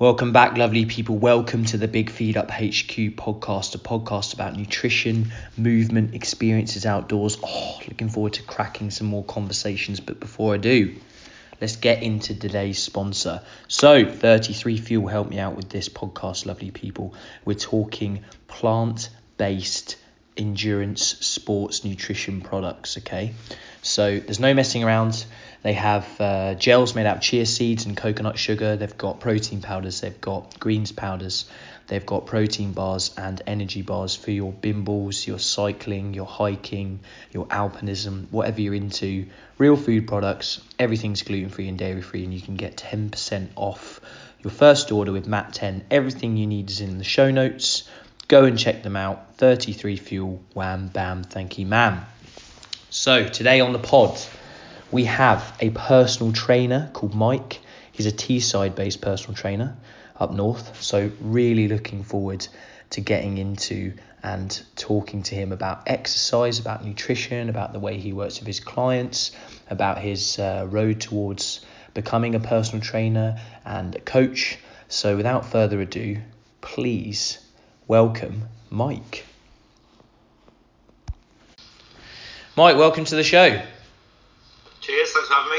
Welcome back, lovely people. Welcome to the Big Feed Up HQ podcast, a podcast about nutrition, movement, experiences outdoors. Oh, looking forward to cracking some more conversations. But before I do, let's get into today's sponsor. So, 33 Fuel, help me out with this podcast, lovely people. We're talking plant based endurance sports nutrition products, okay? So, there's no messing around. They have uh, gels made out of chia seeds and coconut sugar. They've got protein powders. They've got greens powders. They've got protein bars and energy bars for your bimbles, your cycling, your hiking, your alpinism, whatever you're into. Real food products. Everything's gluten free and dairy free, and you can get 10% off your first order with MAT10. Everything you need is in the show notes. Go and check them out. 33 Fuel, wham, bam, thank you, ma'am. So, today on the pod, we have a personal trainer called Mike. He's a Teesside based personal trainer up north. So, really looking forward to getting into and talking to him about exercise, about nutrition, about the way he works with his clients, about his uh, road towards becoming a personal trainer and a coach. So, without further ado, please welcome Mike. Mike, welcome to the show. Cheers, thanks for having me.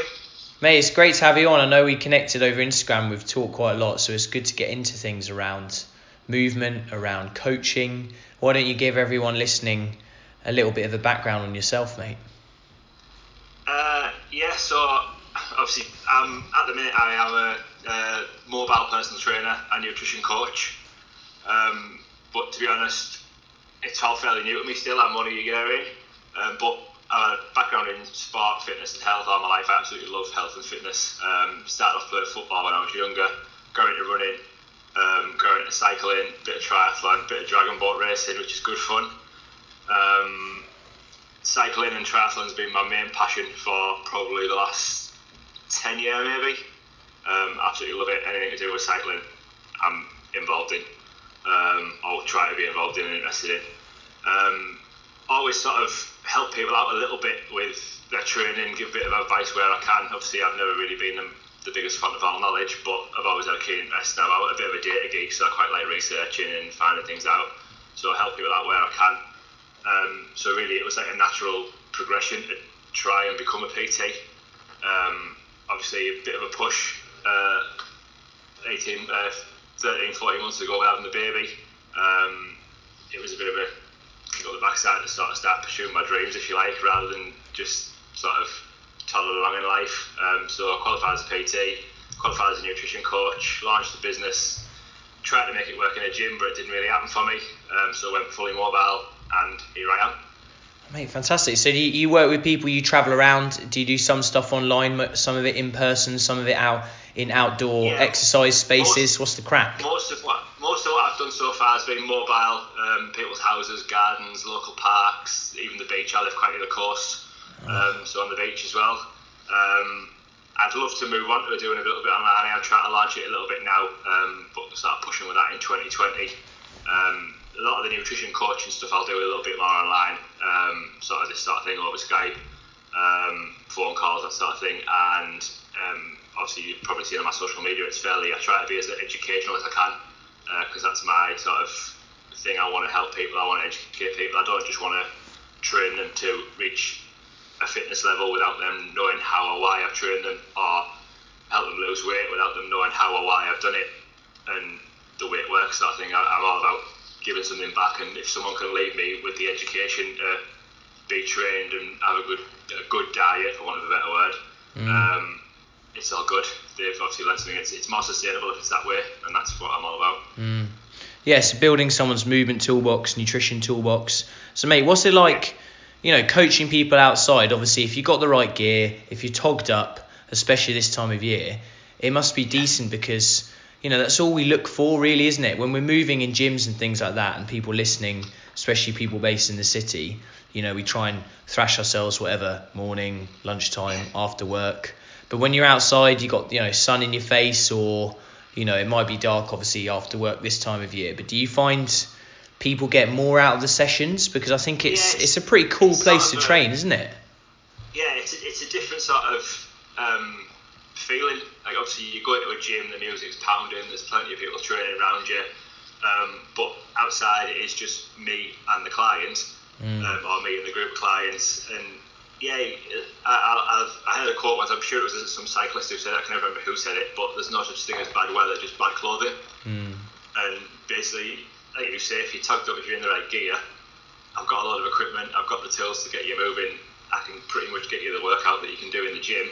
Mate, it's great to have you on. I know we connected over Instagram. We've talked quite a lot, so it's good to get into things around movement, around coaching. Why don't you give everyone listening a little bit of a background on yourself, mate? Uh, yeah, so obviously, um, at the minute I am a, a mobile personal trainer and nutrition coach. Um, but to be honest, it's all fairly new to me still. I'm only a year in. Um, but uh, background in sport, fitness, and health all my life. I absolutely love health and fitness. Um, started off playing football when I was younger, going to running, um, going to cycling, bit of triathlon, bit of dragon boat racing, which is good fun. Um, cycling and triathlon has been my main passion for probably the last 10 years, maybe. Um, absolutely love it. Anything to do with cycling, I'm involved in, um, or try to be involved in and interested in. Um, always sort of help people out a little bit with their training, give a bit of advice where I can. Obviously, I've never really been the, biggest fan of all knowledge, but I've always had a keen interest. Now I'm a bit of a data geek, so I quite like researching and finding things out. So I help people out where I can. Um, so really, it was like a natural progression to try and become a PT. Um, obviously, a bit of a push. Uh, 18, uh, 13, 14 months ago, having the baby, um, it was a bit of a kick up the backside to sort of start pursuing my dreams, if you like, rather than just sort of toddle along in life. Um, so I qualified as a PT, qualified as a nutrition coach, launched the business, tried to make it work in a gym, but it didn't really happen for me. Um, so I went fully mobile, and here I am. Mate, fantastic. So do you, you work with people, you travel around, do you do some stuff online, some of it in person, some of it out in outdoor Yeah. exercise spaces? Most- What's the crack? Most of what most of what done so far has been mobile, um, people's houses, gardens, local parks, even the beach. I live quite near the coast, um, so on the beach as well. Um, I'd love to move on to doing a little bit online. I'm trying to launch it a little bit now, um, but start pushing with that in 2020. Um, a lot of the nutrition coaching stuff I'll do a little bit more online, um, sort of this sort of thing over Skype, um, phone calls, that sort of thing, and um, obviously you've probably seen on my social media. It's fairly I try to be as educational as I can because that's my sort of thing. I want to help people. I want to educate people. I don't just want to train them to reach a fitness level without them knowing how or why I've trained them, or help them lose weight without them knowing how or why I've done it and the way it works. Thing. I, I'm all about giving something back, and if someone can leave me with the education to be trained and have a good a good diet, for want of a better word, um, it's all good. They've obviously learned something. It's, it's more sustainable if it's that way, and that's what I'm all about. Mm. Yes, building someone's movement toolbox, nutrition toolbox. So, mate, what's it like, you know, coaching people outside? Obviously, if you've got the right gear, if you're togged up, especially this time of year, it must be decent because, you know, that's all we look for, really, isn't it? When we're moving in gyms and things like that, and people listening, especially people based in the city, you know, we try and thrash ourselves, whatever, morning, lunchtime, after work. But when you're outside, you got, you know, sun in your face or you know, it might be dark obviously after work this time of year, but do you find people get more out of the sessions? Because I think it's Yeah, it's a pretty cool place to a- train, isn't it? yeah, it's a, it's a different sort of um, feeling Like obviously you go into a gym, the music's pounding, there's plenty of people training around you. Um, but outside it is just me and the client, mm. um, or me and the group of clients. And yeah, I, I, I heard a quote once. I'm sure it was some cyclist who said it. I can't remember who said it, but there's no such thing as bad weather, just bad clothing. Mm. And basically, like you say, if you're tugged up, if you're in the right gear, I've got a lot of equipment. I've got the tools to get you moving. I can pretty much get you the workout that you can do in the gym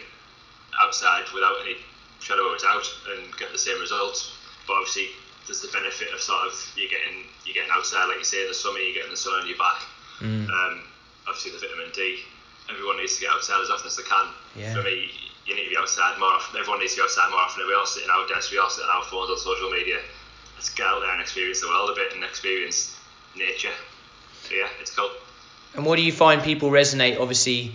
outside without any shadow of a doubt and get the same results. But obviously, there's the benefit of sort of you're getting you're getting outside, like you say, in the summer, you're getting the sun on your back. Mm. Um, obviously, the vitamin D. Everyone needs to get outside as often as they can. Yeah. For me, you need to be outside more often. Everyone needs to go outside more often. We all sit in our desks, we all sit on our phones on social media. Let's get out there and experience the world a bit and experience nature. So yeah, it's cool. And what do you find people resonate? Obviously,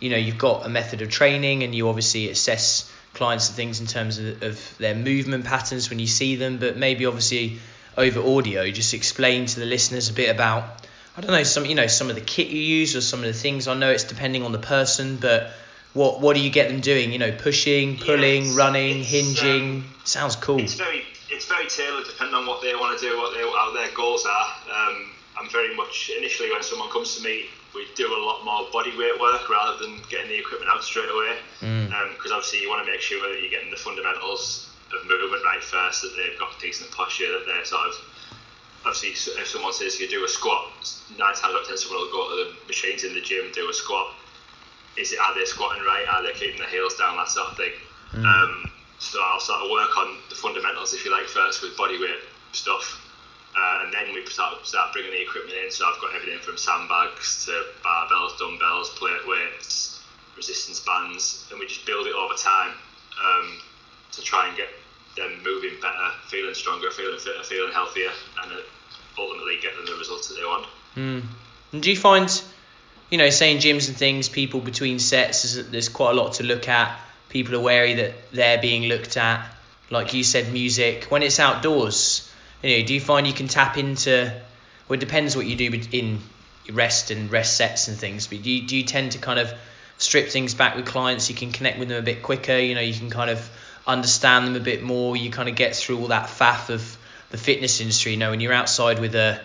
you know, you've got a method of training and you obviously assess clients and things in terms of, of their movement patterns when you see them, but maybe obviously over audio, just explain to the listeners a bit about I don't know some you know some of the kit you use or some of the things. I know it's depending on the person, but what what do you get them doing? You know, pushing, pulling, yeah, running, hinging. Um, Sounds cool. It's very it's very tailored depending on what they want to do, what, they, what their goals are. Um, I'm very much initially when someone comes to me, we do a lot more body weight work rather than getting the equipment out straight away. Because mm. um, obviously you want to make sure that you're getting the fundamentals of movement right first, that they've got decent posture, that they're sort of obviously if someone says you do a squat, nine times out of ten someone will go to the machines in the gym, do a squat. Is it are they squatting right? Are they keeping the heels down? That sort of thing. Mm. Um, so I'll sort of work on the fundamentals, if you like, first with body weight stuff. Uh, and then we start, start bringing the equipment in. So I've got everything from sandbags to barbells, dumbbells, plate weights, resistance bands, and we just build it over time um, to try and get them moving better, feeling stronger, feeling fitter, feeling healthier, and ultimately getting the results that they want. Mm. And do you find, you know, saying gyms and things, people between sets, there's quite a lot to look at. People are wary that they're being looked at. Like you said, music. When it's outdoors, you know, do you find you can tap into? Well, it depends what you do in rest and rest sets and things. But do you, do you tend to kind of strip things back with clients? You can connect with them a bit quicker. You know, you can kind of understand them a bit more. You kind of get through all that faff of the fitness industry. You know, when you're outside with a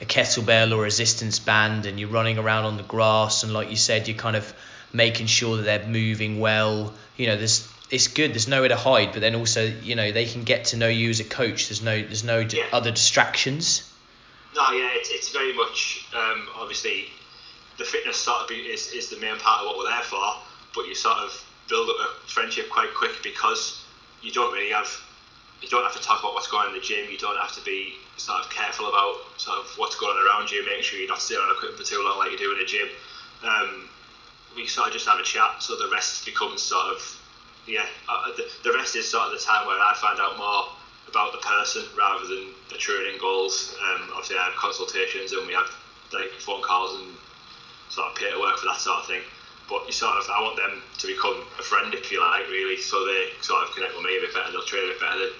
a kettlebell or resistance band and you're running around on the grass and like you said, you're kind of making sure that they're moving well. You know, there's it's good. There's nowhere to hide, but then also you know they can get to know you as a coach. There's no there's no yeah. other distractions. No, yeah, it's, it's very much um, obviously the fitness sort of is, is the main part of what we're there for, but you sort of build up a friendship quite quick because you don't really have you don't have to talk about what's going on in the gym. You don't have to be sort of careful about sort of what's going on around you. Make sure you're not sitting on equipment for too long like you do in a gym. Um, we sort of just have a chat, so the rest becomes sort of yeah, uh, the, the rest is sort of the time where I find out more about the person rather than the training goals. Um, obviously, I have consultations and we have like phone calls and sort of peer work for that sort of thing. But you sort of, I want them to become a friend, if you like, really, so they sort of connect with me a bit better, they'll train a bit better.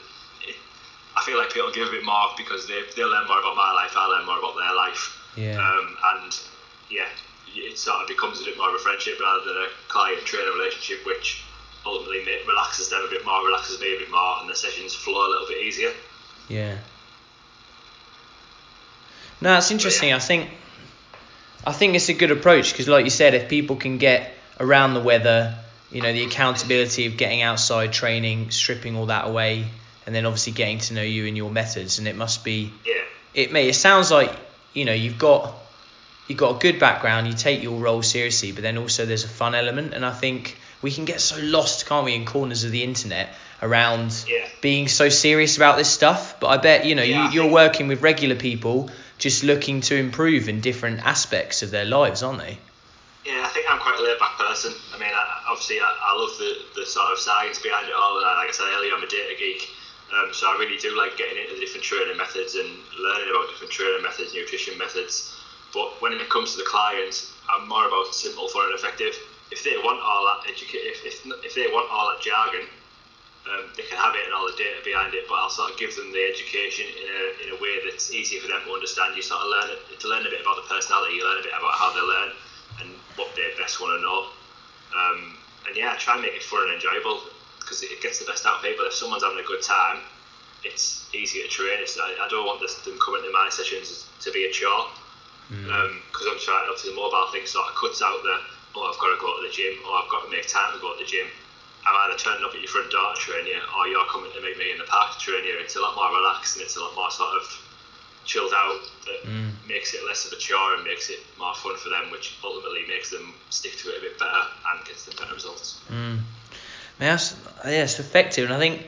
I feel like people give a bit more because they they learn more about my life, I learn more about their life. Yeah. Um, and yeah, it sort of becomes a bit more of a friendship rather than a client trainer relationship, which ultimately relaxes them a bit more, relaxes me a bit more, and the sessions flow a little bit easier. Yeah. No, that's interesting. Yeah. I think I think it's a good approach because, like you said, if people can get around the weather, you know, the accountability of getting outside training, stripping all that away, and then obviously getting to know you and your methods, and it must be. Yeah. It may. It sounds like you know you've got you've got a good background. You take your role seriously, but then also there's a fun element, and I think we can get so lost, can't we, in corners of the internet around yeah. being so serious about this stuff. But I bet you know yeah, you, you're working with regular people just looking to improve in different aspects of their lives, aren't they? Yeah, I think I'm quite a laid back person. I mean, I, obviously, I, I, love the, the sort of science behind it all. Like I said earlier, I'm a data geek. Um, so I really do like getting into the different training methods and learning about different training methods, nutrition methods. But when it comes to the clients, I'm more about simple, fun, and effective if they want all that educate, if, if, if they want all that jargon, um, they can have it and all the data behind it. But I'll sort of give them the education in a, in a way that's easier for them to understand. You sort of learn to learn a bit about the personality, you learn a bit about how they learn and what they best want to know. Um, and yeah, try and make it fun and enjoyable. because it gets the best out of people. If someone's having a good time, it's easier to train. It's, I, I don't want this, them coming to my sessions to be a chore because mm. um, I'm trying. To obviously, the mobile thing sort of cuts out the oh I've got to go to the gym or I've got to make time to go to the gym. I'm either turning up at your front door to train you or you're coming to meet me in the park to train you. It's a lot more relaxed and it's a lot more sort of chilled out. That mm. makes it less of a chore and makes it more fun for them, which ultimately makes them stick to it a bit better and gets them better results. Mm. Yes, yeah, it's effective, and I think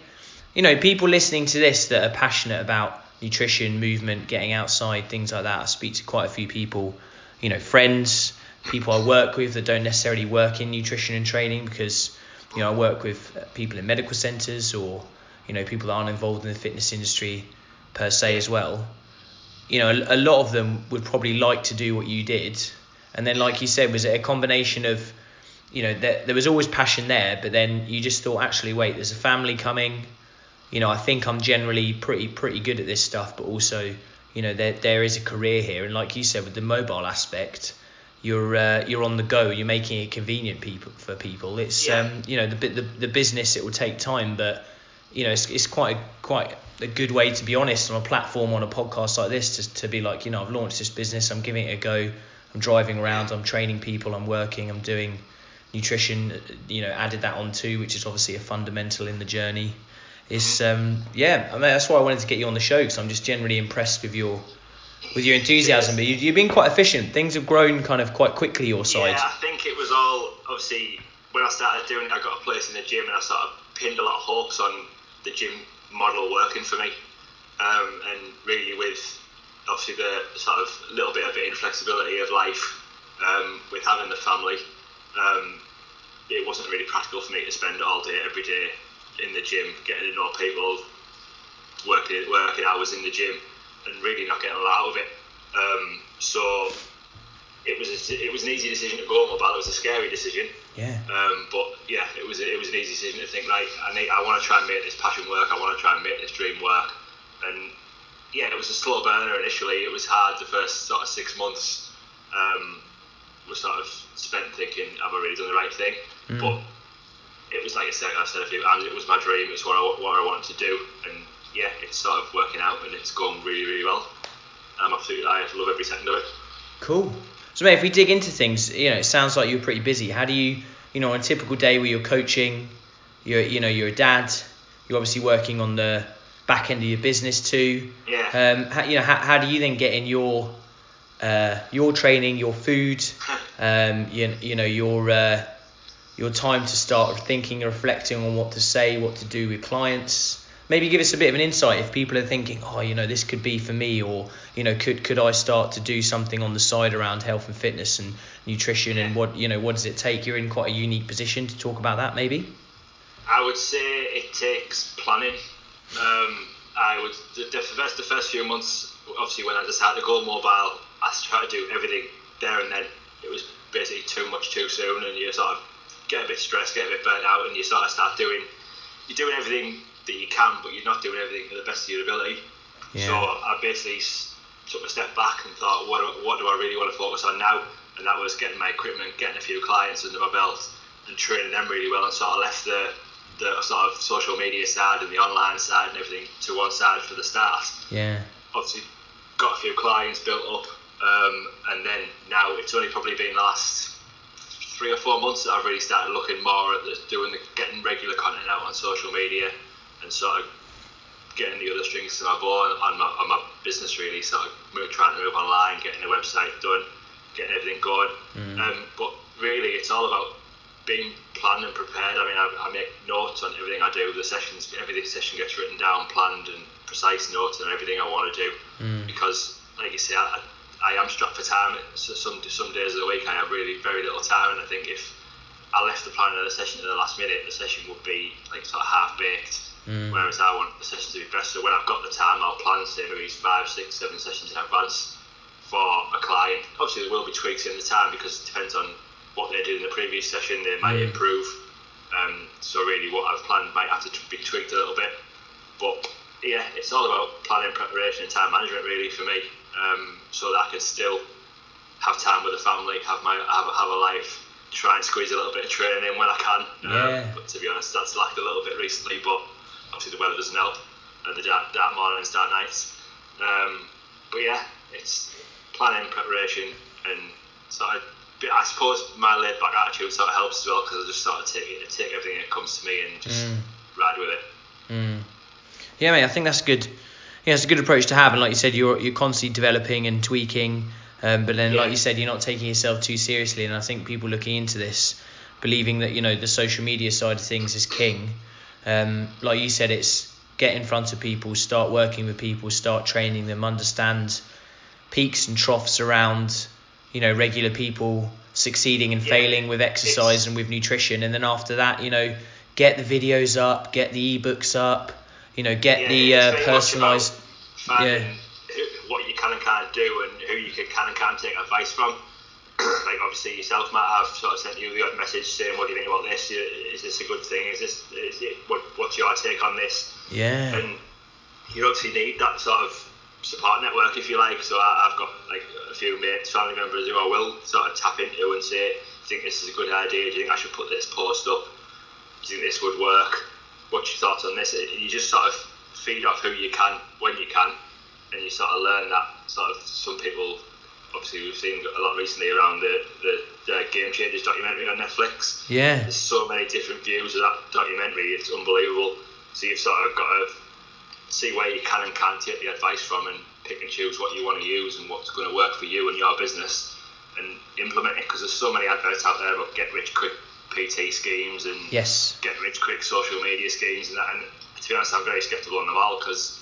you know people listening to this that are passionate about nutrition, movement, getting outside, things like that. I speak to quite a few people, you know, friends, people I work with that don't necessarily work in nutrition and training because you know I work with people in medical centres or you know people that aren't involved in the fitness industry per se as well you know, a, lot of them would probably like to do what you did. And then, like you said, was it a combination of, you know, there, there was always passion there, but then you just thought, actually, wait, there's a family coming. You know, I think I'm generally pretty pretty good at this stuff, but also, you know, there there is a career here, and like you said, with the mobile aspect, you're uh, you're on the go. You're making it convenient people for people. It's yeah. um, you know, the the the business it will take time, but you know, it's, it's quite a, quite a good way to be honest on a platform on a podcast like this to, to be like, you know, I've launched this business, I'm giving it a go, I'm driving around, I'm training people, I'm working, I'm doing nutrition, you know, added that on too, which is obviously a fundamental in the journey. It's um yeah, I mean that's why I wanted to get you on the show because I'm just generally impressed with your with your enthusiasm. But you, you've been quite efficient. Things have grown kind of quite quickly your side. Yeah, I think it was all obviously when I started doing it. I got a place in the gym and I sort of pinned a lot of hopes on the gym model working for me. Um, and really with obviously the sort of little bit of inflexibility of life um, with having the family, um, it wasn't really practical for me to spend all day every day in the gym, getting to know people, working working hours in the gym, and really not getting a lot out of it. Um, so it was a, it was an easy decision to go mobile. It was a scary decision. Yeah. Um, but yeah, it was it was an easy decision to think like I need I want to try and make this passion work. I want to try and make this dream work. And yeah, it was a slow burner initially. It was hard the first sort of six months. Um, was sort of spent thinking, have I really done the right thing? Mm. But it was like I said, I said a few times, it was my dream. It's what I, what I wanted to do, and yeah, it's sort of working out, and it's going really, really well. I'm absolutely, I love every second of it. Cool. So, mate, if we dig into things, you know, it sounds like you're pretty busy. How do you, you know, on a typical day where you're coaching, you're, you know, you're a dad, you're obviously working on the back end of your business too. Yeah. Um, how, you know, how, how do you then get in your, uh, your training, your food, um, you, you know, your, uh, your time to start thinking and reflecting on what to say, what to do with clients maybe give us a bit of an insight if people are thinking, oh, you know, this could be for me, or you know, could could I start to do something on the side around health and fitness and nutrition, and what you know, what does it take? You're in quite a unique position to talk about that, maybe. I would say it takes planning. Um, I would the, the first the first few months, obviously, when I decided to go mobile, I tried to do everything there and then. It was basically too much too soon, and you sort of get a bit stressed, get a bit burnt out, and you sort of start doing you're doing everything that you can, but you're not doing everything to the best of your ability. Yeah. So I basically took a step back and thought, what do, what do I really want to focus on now? And that was getting my equipment, getting a few clients under my belt, and training them really well, and sort of left the the sort of social media side and the online side and everything to one side for the start. Yeah. Obviously, got a few clients built up, um, and then now it's only probably been the last three or four months that I've really started looking more at the, doing the getting regular content out on social media and sort of getting the other strings to my bow on my, on my business really sort of move, trying to move online getting the website done getting everything going. Mm. um, but really it's all about being planned and prepared. I mean I, I, make notes on everything I do. The sessions every session gets written down planned and precise notes on everything I want to do. Mm. because like you say I, I am strapped for time. So some some days of the week I have really very little time. And I think if I left the plan of the session at the last minute the session would be like sort of half baked Mm. Whereas I want the sessions to be best. So when I've got the time, I'll plan say maybe five, six, seven sessions in advance for a client. Obviously, there will be tweaks in the time because it depends on what they did in the previous session. They might mm. improve. Um, so really, what I've planned might have to be tweaked a little bit. But yeah, it's all about planning, preparation, and time management really for me. Um, so that I can still have time with the family, have my have, have a life, try and squeeze a little bit of training in when I can. Yeah. Um, but to be honest, that's lacked a little bit recently. But obviously the weather doesn't help, and the dark, dark mornings, dark nights. Um, but yeah, it's planning, preparation, and sort of. I suppose my laid back attitude sort of helps as well because I just sort of take it, take everything that comes to me and just Mm. ride with it. Mm. Yeah, mate. I think that's good. Yeah, it's a good approach to have, and like you said, you're you're constantly developing and tweaking. Um, but then, Yeah. like you said, you're not taking yourself too seriously, and I think people looking into this, believing that you know the social media side of things is king. Um, like you said, it's get in front of people, start working with people, start training them, understand peaks and troughs around, you know, regular people succeeding and Yeah. failing with exercise It's- and with nutrition, and then after that, you know, get the videos up, get the ebooks up, you know, get Yeah, the uh, very much about personalized. yeah. who- what you can and can't do and who you can, can and can't take advice from. Like obviously yourself, Matt, I've sort of sent you the odd message saying, "What do you think about this? Is this a good thing? Is this is it, what, what's your take on this?" Yeah. And you obviously need that sort of support network, if you like. So I, I've got like a few mates, family members who I will sort of tap into and say, "Do you think this is a good idea? Do you think I should put this post up? Do you think this would work? What's your thoughts on this?" And you just sort of feed off who you can when you can, and you sort of learn that sort of some people. Obviously, we've seen a lot recently around the, the, Game Changers documentary on Netflix Yeah. there's so many different views of that documentary. It's unbelievable. So you've sort of got to see where you can and can't take the advice from, and pick and choose what you want to use and what's going to work for you and your business, and implement it. Because there's so many adverts out there about get rich quick PT schemes and Yes. get rich quick social media schemes and that. And to be honest, I'm very sceptical on them all because.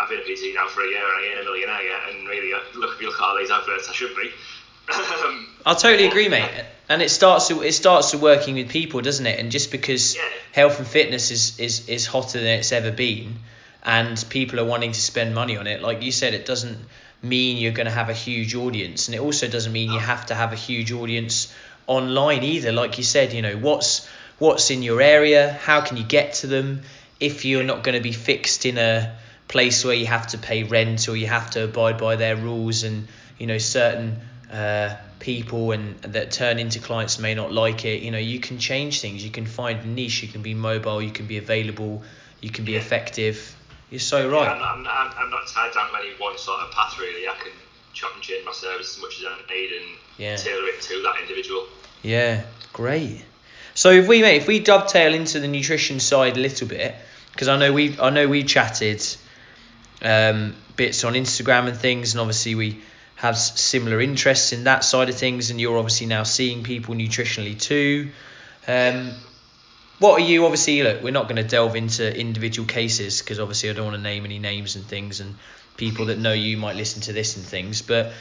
I've been a PT now for a year and I ain't a millionaire yet, and really, uh, look, if you look at all these adverts, I should be. I totally agree, mate. And it starts to it starts to working with people, doesn't it? And just because Yeah. health and fitness is, is, is hotter than it's ever been, and people are wanting to spend money on it, like you said, it doesn't mean you're going to have a huge audience, and it also doesn't mean you have to have a huge audience online either. Like you said, you know what's what's in your area, how can you get to them? If you're not going to be fixed in a place where you have to pay rent or you have to abide by their rules, and you know certain uh, people and that turn into clients may not like it. You know, you can change things. You can find a niche. You can be mobile. You can be available. You can be Yeah. effective. You're so right. I'm, I'm, I'm not tied down to any one sort of path really. I can chop and change my service as much as I need and Yeah. tailor it to that individual. Yeah, great. So if we mate, if we dovetail into the nutrition side a little bit, because I know we I know we chatted um, bits on Instagram and things, and obviously we have similar interests in that side of things, and you're obviously now seeing people nutritionally too. Um, what are you obviously look? We're not going to delve into individual cases because obviously I don't want to name any names and things, and people that know you might listen to this and things, but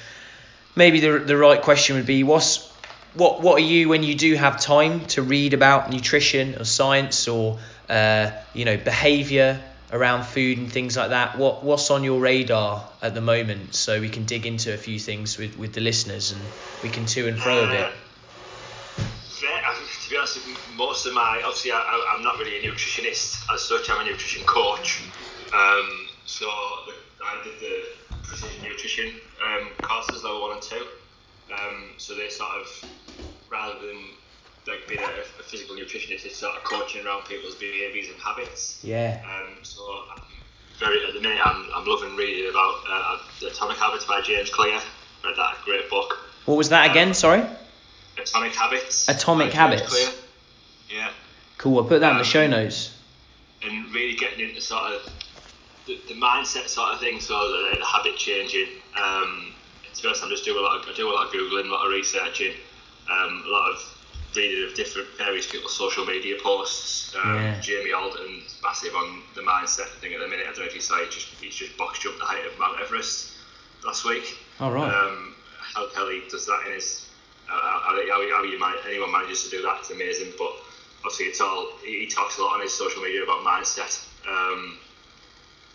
maybe the the right question would be what's what what are you when you do have time to read about nutrition or science or uh, you know behavior around food and things like that what what's on your radar at the moment so we can dig into a few things with, with the listeners and we can to and fro a bit Uh, to be honest, with most of my obviously I, I'm not really a nutritionist as such. I'm a nutrition coach. Um, so the, I did the precision nutrition um, courses level one and two. Um, so they sort of rather than like being a, a physical nutritionist, it's sort of coaching around people's behaviours and habits. yeah Um, so I'm very at the minute I'm, I'm loving reading about uh, the Atomic Habits by James Clear. Read that great book. what was that again sorry Atomic Habits. Atomic Habits. Clear. Yeah, cool i'll put that in the Um, show notes and really getting into sort of the, the mindset sort of thing, so the, the habit changing. Um, to be honest, I'm just doing a lot. Of, I do a lot of googling, a lot of researching, um, a lot of reading of different various people's social media posts. Um, Yeah. Jamie Alderton's massive on the mindset thing at the minute. I don't know if you saw, he just he's just box jumped the height of Mount Everest last week. all right Um, how he does that in his uh, how, how, how you anyone manages to do that is amazing. But obviously, it's all he, he talks a lot on his social media about mindset. Um,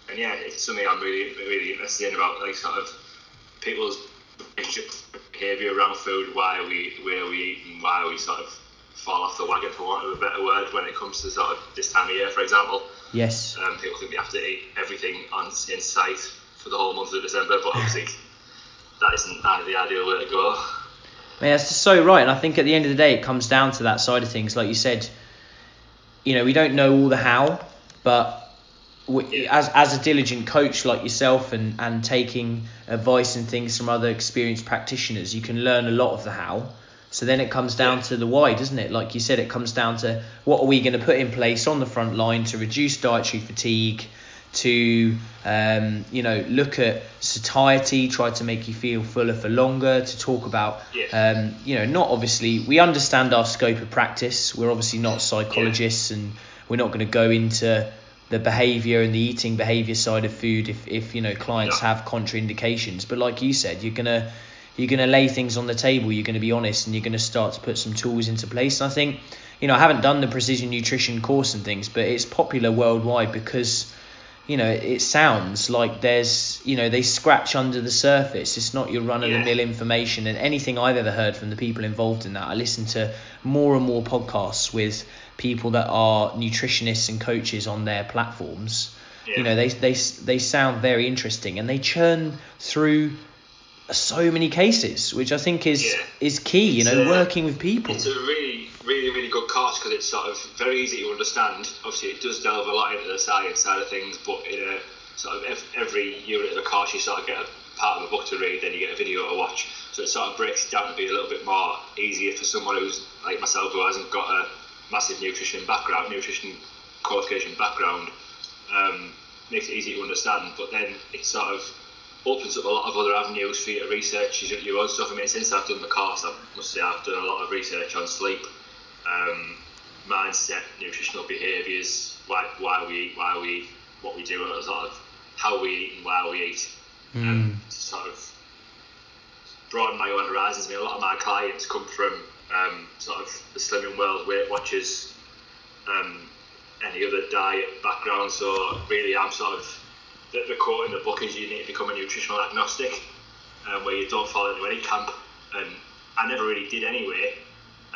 and yeah, it's something I'm really really interested in about like sort of people's relationship behaviour around food, why we where we eat, and why we sort of fall off the wagon for want of a better word when it comes to sort of this time of year, for example. yes Um, people think we have to eat everything on in sight for the whole month of December, but obviously that isn't the ideal way to go. mean, that's just so right. And I think at the end of the day, it comes down to that side of things. Like you said, you know, we don't know all the how, but as as a diligent coach like yourself and and taking advice and things from other experienced practitioners, you can learn a lot of the how. So then it comes down to the why, doesn't it? Like you said, it comes down to what are we going to put in place on the front line to reduce dietary fatigue, to um, you know look at satiety, try to make you feel fuller for longer, to talk about Yeah. um, you know not obviously we understand our scope of practice. We're obviously not psychologists and we're not going to go into the behavior and the eating behavior side of food if, if you know clients No. have contraindications. But like you said, you're gonna you're gonna lay things on the table. You're gonna be honest and you're gonna start to put some tools into place. And I think you know I haven't done the precision nutrition course and things, but it's popular worldwide because you know it sounds like there's you know they scratch under the surface it's not your run of the mill information and anything i've ever heard from the people involved in that i listen to more and more podcasts with people that are nutritionists and coaches on their platforms Yeah. you know they they they sound very interesting and they churn through so many cases which i think is Yeah. is key you know uh, working with people It's a really, really, really good course because it's sort of very easy to understand. Obviously, it does delve a lot into the science side of things, but in a sort of every unit of the course, you sort of get a part of a book to read, then you get a video to watch. So it sort of breaks it down to be a little bit more easier for someone who's like myself who hasn't got a massive nutrition background, nutrition qualification background. Um, makes it easy to understand, but then it sort of opens up a lot of other avenues for you to research your, own stuff. I mean, since I've done the course, I must say I've done a lot of research on sleep, um, mindset, nutritional behaviours, why, why we eat, why we eat, what we do, a lot of how we eat and why we eat, um, to sort of broaden my own horizons. I mean, a lot of my clients come from um, sort of the slimming world, Weight Watchers, um, any other diet background. So really, I'm sort of the, the quote in the book is you need to become a nutritional agnostic, um, where you don't fall into any camp. And I never really did anyway,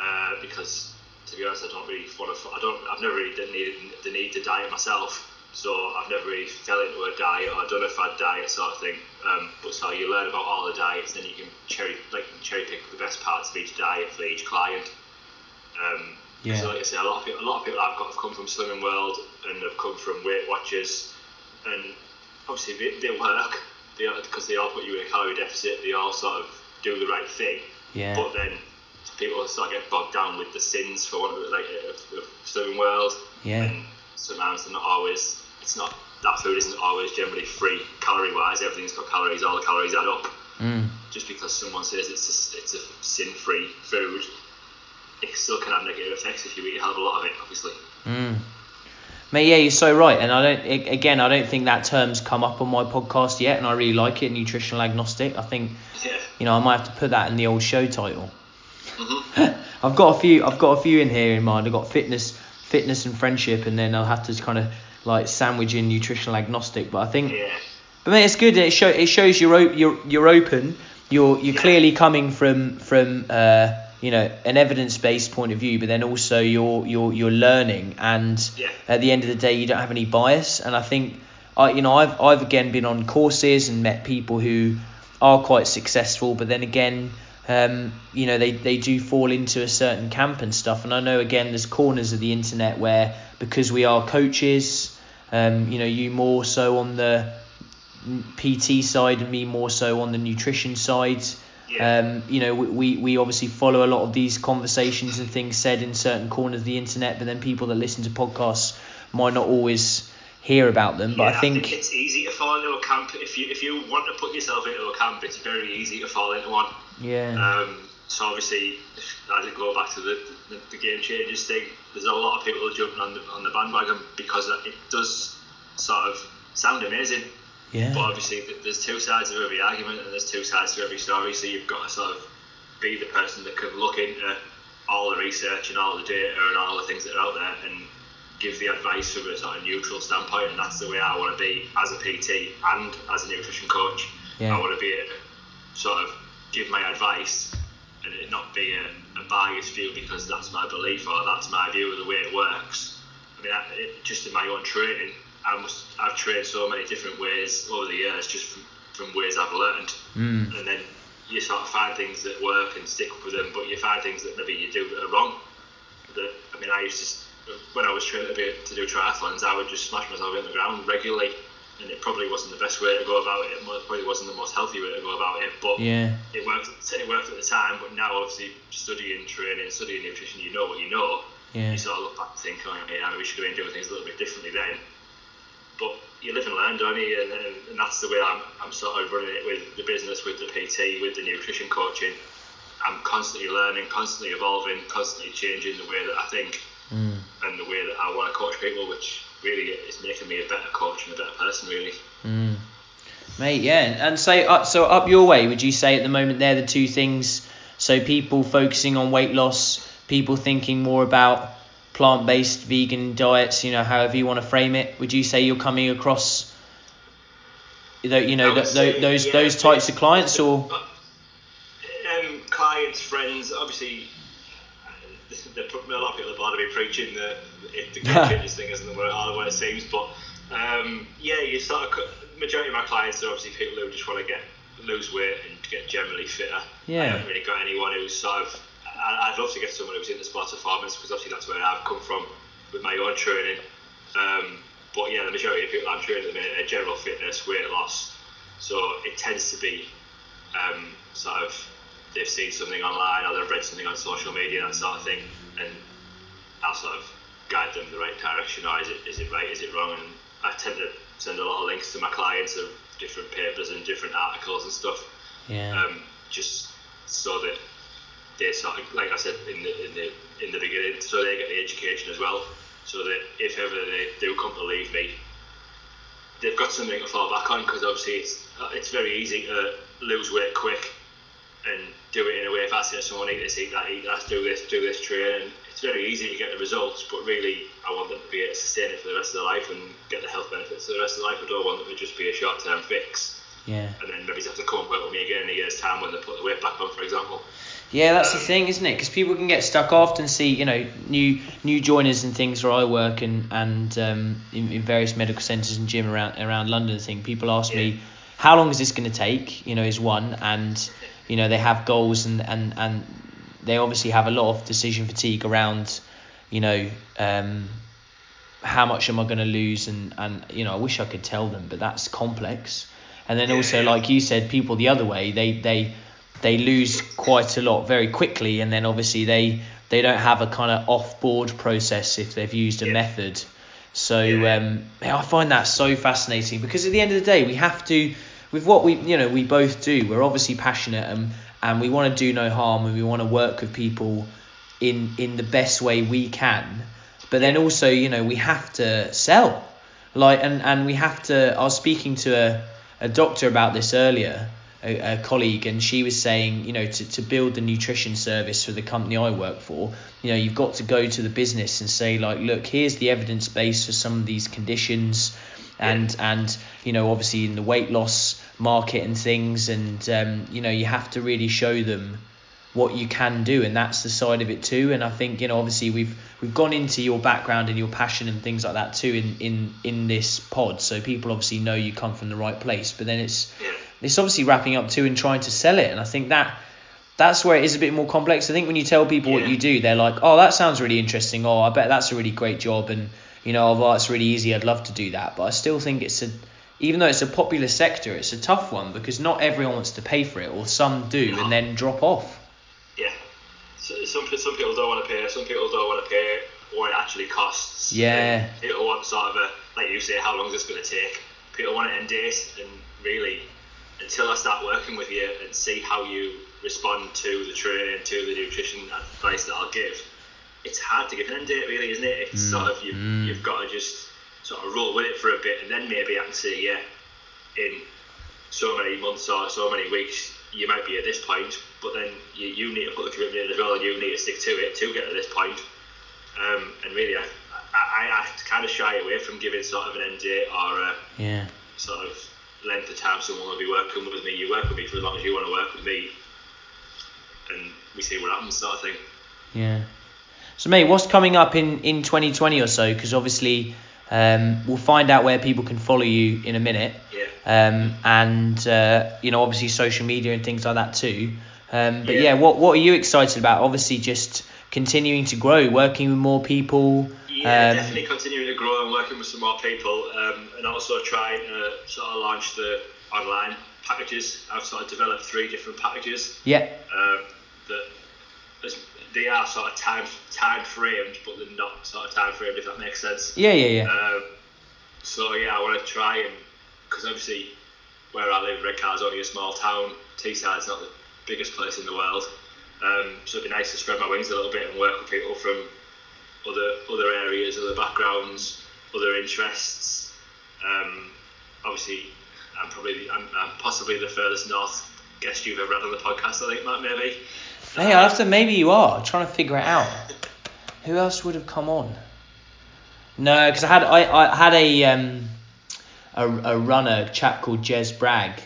uh, because to be honest, I don't really want to. I don't. I've never really done need, the need to diet myself. So I've never really fell into a diet or done a fad diet sort of thing. Um, but so you learn about all the diets, then you can cherry like cherry pick the best parts of each diet for each client. Um, Yeah. So like I say, a lot of people, a lot of people I've got have come from Slimming World and have come from Weight Watchers, and obviously they, they work they because they all put you in a calorie deficit. They all sort of do the right thing. Yeah. But then people sort of get bogged down with the sins for one of the, like of, of Slimming World. Yeah. And sometimes they're not always. It's not that food isn't always generally free calorie wise. Everything's got calories. All the calories add up Mm. just because someone says it's a, it's a sin-free food, it still can have negative effects if you eat a hell of a lot of it, obviously. Mm. Mate, yeah, you're so right, and I don't. Again, I don't think that term's come up on my podcast yet, and I really like it. Nutritional agnostic. I think Yeah. you know I might have to put that in the old show title. hmm I've got a few. I've got a few in here in mind. I've got fitness, fitness and friendship, and then I'll have to kind of like sandwiching nutritional agnostic. But I think, Yeah. but mate, it's good. It show it shows you're o- you're you're open. You're you're Yeah. clearly coming from from uh you know an evidence based point of view, but then also you're you're you're learning, and Yeah. at the end of the day, you don't have any bias. And I think I you know I've I've again been on courses and met people who are quite successful, but then again. Um, you know they, they do fall into a certain camp and stuff and I know again there's corners of the internet where because we are coaches um, you know you more so on the PT side and me more so on the nutrition side Yeah. um, you know we, we, obviously follow a lot of these conversations and things said in certain corners of the internet but then people that listen to podcasts might not always hear about them but yeah, I think it's easy to fall into a camp if you if you want to put yourself into a camp. It's very easy to fall into one. yeah Um, so obviously, as I go back to the, the, the game changers thing, there's a lot of people jumping on the on the bandwagon because it does sort of sound amazing. yeah But obviously, there's two sides of every argument, and there's two sides to every story. So you've got to sort of be the person that can look into all the research and all the data and all the things that are out there, and give the advice from a sort of neutral standpoint. And that's the way I want to be as a PT and as a nutrition coach. Yeah. I want to be a, sort of give my advice and it not be a, a biased view because that's my belief or that's my view of the way it works. I mean, I, it, just in my own training, I must, I've trained so many different ways over the years, just from, from ways I've learned. mm. And then you sort of find things that work and stick with them, but you find things that maybe you do that are wrong. That I mean, I used to when I was training to, be, to do triathlons, I would just smash myself in the ground regularly, and it probably wasn't the best way to go about it. It probably wasn't the most healthy way to go about it, but yeah. it worked. It worked at the time, but now obviously studying training, studying nutrition, you know what you know. Yeah. You sort of look back and think, oh, yeah, we should have been doing things a little bit differently then. But you live and learn, don't you? And, and, and that's the way I'm, I'm sort of running it with the business, with the PT, with the nutrition coaching. I'm constantly learning, constantly evolving, constantly changing the way that I think Mm. and the way that I want to coach people, which really is making me a better coach and a better person, really. Mm. Mate, yeah, and, so up, so up your way, would you say at the moment they're the two things? So people focusing on weight loss, people thinking more about plant-based vegan diets, you know, however you want to frame it. Would you say you're coming across, you know, you know I would th- say, those yeah, those types of clients, or um, clients, friends, obviously. Uh, A lot of people are bored of me preaching that if the game changers thing isn't the way, all the way it seems, but um, yeah, you sort of majority of my clients are obviously people who just want to get lose weight and get generally fitter. Yeah. I haven't really got anyone who's sort of. I, I'd love to get someone who's into sports performance because obviously that's where I've come from with my own training. Um, but yeah, the majority of people I'm training at the minute are general fitness, weight loss. So it tends to be um, sort of they've seen something online or they've read something on social media, that sort of thing, and I'll sort of guide them the right direction. Or is it is it right? Is it wrong? And I tend to send a lot of links to my clients of different papers and different articles and stuff, yeah, um, just so that they sort of, like I said in the in the in the beginning, so they get the education as well. So that if ever they do come to leave me, they've got something to fall back on because obviously it's it's very easy to lose weight quick and do it in a way if I say to someone eat this, eat that, eat that, do this, do this, train and it's very easy to get the results but really I want them to be able to sustain it for the rest of their life and get the health benefits for the rest of their life. I don't want them to just be a short term fix yeah. and then maybe they have to come and work with me again in a year's time when they put the weight back on for example. Yeah, that's the thing, isn't it? Because people can get stuck. I often see, you know, new new joiners and things where I work and and um, in, in various medical centres and gym around around London thing. People ask Yeah. me, how long is this going to take? You know, is one, and you know they have goals and and and they obviously have a lot of decision fatigue around, you know, um, how much am I going to lose and and you know I wish I could tell them, but that's complex. And then also, like you said, people the other way, they they they lose quite a lot very quickly, and then obviously they they don't have a kind of off board process if they've used a Yeah. method. So um, I find that so fascinating because at the end of the day, we have to with what we you know we both do. We're obviously passionate and and we want to do no harm and we want to work with people in in the best way we can. But then also, you know, we have to sell. Like and and we have to I was speaking to a, a doctor about this earlier, a, a colleague, and she was saying, you know, to, to build the nutrition service for the company I work for, you know, you've got to go to the business and say like, look, here's the evidence base for some of these conditions and and you know obviously in the weight loss market and things and um, you know you have to really show them what you can do and that's the side of it too. And I think you know obviously we've we've gone into your background and your passion and things like that too in in in this pod. So people obviously know you come from the right place but then it's it's obviously wrapping up too and trying to sell it. And I think that that's where it is a bit more complex. I think when you tell people what you do they're like oh that sounds really interesting. Oh I bet that's a really great job. And you know oh well, it's really easy. I'd love to do that. But I still think it's a even though it's a popular sector it's a tough one because not everyone wants to pay for it or some do and then drop off Yeah. So, some some people don't want to pay. Some people don't want to pay what it actually costs. Yeah. And People want sort of a like you say, how long is this going to take? People want it in date, and really, until I start working with you and see how you respond to the training, to the nutrition advice that I'll give, it's hard to give an end date, really, isn't it? It's sort of you mm. you've got to just sort of roll with it for a bit, and then maybe I can say, yeah, in so many months or so many weeks, you might be at this point, but then you, you need to put the commitment in as well, and you need to stick to it to get to this point. Um, and really, I, I, I kind of shy away from giving sort of an end date or a yeah sort of length of time someone will be working with me. You work with me for as long as you want to work with me, and we see what happens, sort of thing. Yeah. So, mate, what's coming up in, in 2020 or so? Because obviously, um, we'll find out where people can follow you in a minute. Yeah. um, and uh, you know obviously social media and things like that too. Um, but yeah. Yeah. what what are you excited about? Obviously, just continuing to grow, working with more people. Yeah, um, definitely continuing to grow and working with some more people, um, and also trying to sort of launch the online packages. I've sort of developed three different packages Yeah, um, that they are sort of time time framed, but they're not sort of time framed. If that makes sense. yeah, yeah, yeah. Um, so yeah, I want to try and because obviously where I live, Redcar is only a small town. Teesside's not the biggest place in the world. Um, so it'd be nice to spread my wings a little bit and work with people from other other areas, other backgrounds, other interests. Um, obviously, I'm probably I'm, I'm possibly the furthest north guest you've ever had on the podcast. I think Matt maybe. Hey, I have to. Maybe you are trying to figure it out. Who else would have come on? No, because I had I, I had a um a, a runner, a chap called Jez Bragg,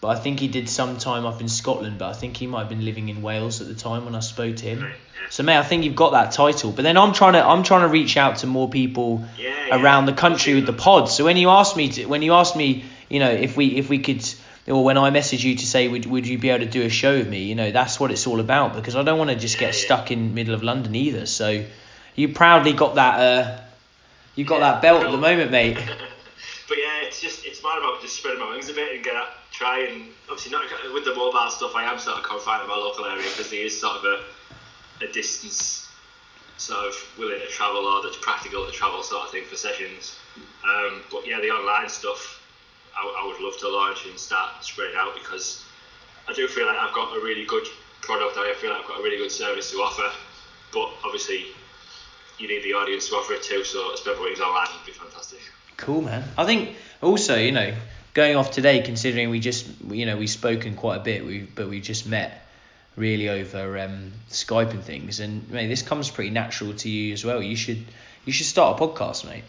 but I think he did some time up in Scotland. But I think he might have been living in Wales at the time when I spoke to him. So mate, I think you've got that title. But then I'm trying to I'm trying to reach out to more people Yeah, yeah. around the country with the pod. So when you asked me to, when you asked me, you know, if we if we could, or when I message you to say would would you be able to do a show with me, you know, that's what it's all about because I don't want to just get Yeah, yeah. stuck in middle of London either. So you proudly got that uh, you got that belt at the moment, mate. But yeah, it's just it's more about just spreading my wings a bit and get up, try and obviously not with the mobile stuff. I am sort of confined to my local area because there is sort of a, a distance sort of willing to travel or that's practical to travel sort of thing for sessions. Um, but yeah, the online stuff I, I would love to launch and start spreading out because I do feel like I've got a really good product. I feel like I've got a really good service to offer. But obviously, you need the audience to offer it too. So spread my wings online would be fantastic. Cool, man. I think also, you know, going off today, considering we just, you know, we've spoken quite a bit, we but we just met really over um, Skype and things, and mate, this comes pretty natural to you as well. You should, you should start a podcast, mate.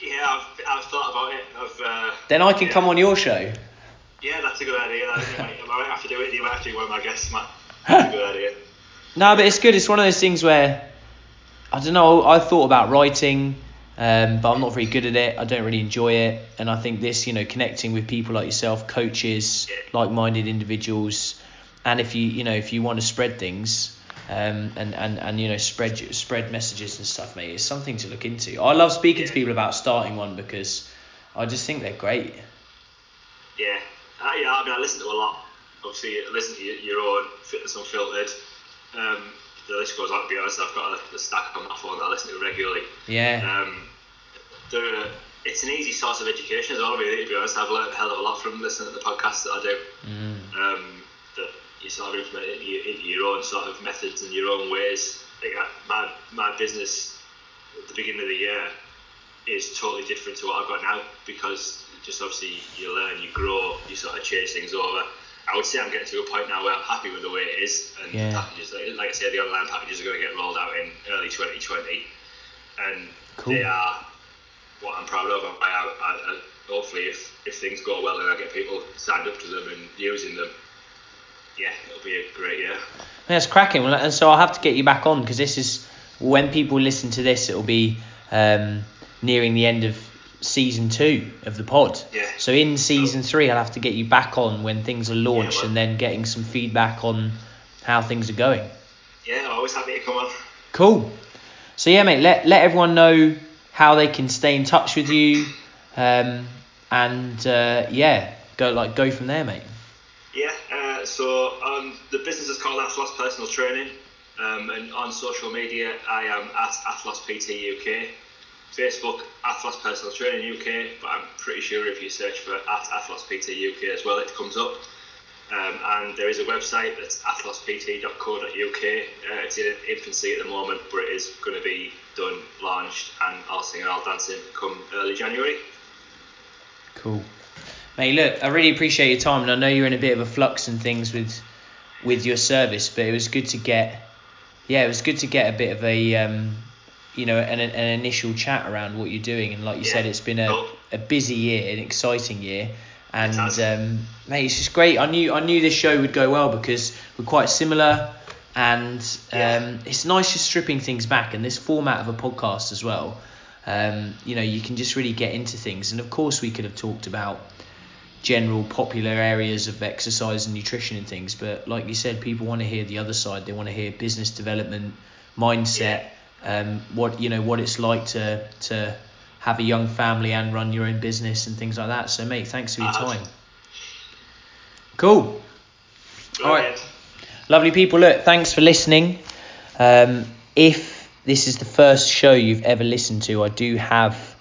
Yeah, I've, I've thought about it. Then I can yeah. come on your show. Yeah, that's a good idea. I, think I, might, I might have to do it. You might have to be one of my guests, Matt. That's a good idea. No, but it's good. It's one of those things where I don't know. I thought about writing, um, but I'm not very good at it. I don't really enjoy it, and I think this, you know, connecting with people like yourself, coaches, like-minded individuals, and if you, you know, if you want to spread things. Um, and, and, and you know spread spread messages and stuff mate it's something to look into I love speaking to people about starting one because I just think they're great Yeah, uh, yeah. I mean, I listen to a lot. Obviously, I listen to your, own Fitness Unfiltered. Um, the list goes on. To be honest, I've got a, a stack on my phone that I listen to regularly. yeah Um, they're, it's an easy source of education as well, really, to be honest. I've learned a hell of a lot from listening to the podcasts that I do. mm. Um, that you sort of implement into your, into your own sort of methods and your own ways. Like I, my, my business at the beginning of the year is totally different to what I've got now because just obviously you learn, you grow, you sort of change things over. I would say I'm getting to a point now where I'm happy with the way it is, and Yeah. packages, like, like I said, the online packages are going to get rolled out in early 2020, and Cool. they are what I'm proud of. I, I, I, hopefully, if, if things go well and I get people signed up to them and using them, yeah, it'll be a great year. That's cracking. And so I'll have to get you back on because this is when people listen to this, it'll be um, nearing the end of season two of the pod. Yeah. So in season three, I'll have to get you back on when things are launched well- and then getting some feedback on how things are going. Yeah, I'm always happy to come on. Cool. So yeah, mate. Let let everyone know how they can stay in touch with you, um, and uh, yeah, go like go from there, mate. Yeah, uh, so um, the business is called Athlos Personal Training, um, and on social media I am at Athlos PT UK. Facebook Athlos Personal Training UK, but I'm pretty sure if you search for at Athlos PT UK as well, it comes up. Um, and there is a website that's athlospt.co.uk. Uh, it's in infancy at the moment, but it is going to be done, launched, and all singing, all dancing come early January. Cool. Mate, look, I really appreciate your time, and I know you're in a bit of a flux and things with with your service, but it was good to get, yeah, it was good to get a bit of a, um, you know, an, an initial chat around what you're doing, and like you Yeah, said, it's been a, cool. a busy year, an exciting year, and um, mate, it's just great. I knew I knew this show would go well because we're quite similar, and Yeah. um, it's nice just stripping things back, and this format of a podcast as well. Um, you know, you can just really get into things, and of course, we could have talked about general popular areas of exercise and nutrition and things. But like you said, people want to hear the other side. They want to hear business development, mindset, um, what you know, what it's like to to have a young family and run your own business and things like that. So, mate, thanks for your Uh-huh. time. Cool. All right. Lovely people, look, thanks for listening. Um, if this is the first show you've ever listened to, I do have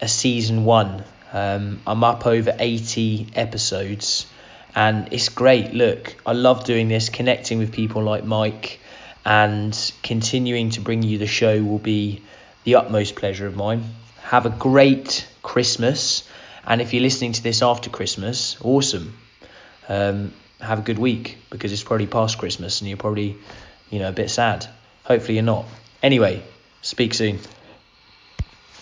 a season one. Um, I'm up over 80 episodes and it's great. Look, I love doing this, connecting with people like Mike, and continuing to bring you the show will be the utmost pleasure of mine. Have a great Christmas, and if you're listening to this after Christmas, awesome um, have a good week because it's probably past Christmas and you're probably, you know, a bit sad. Hopefully you're not. Anyway, speak soon.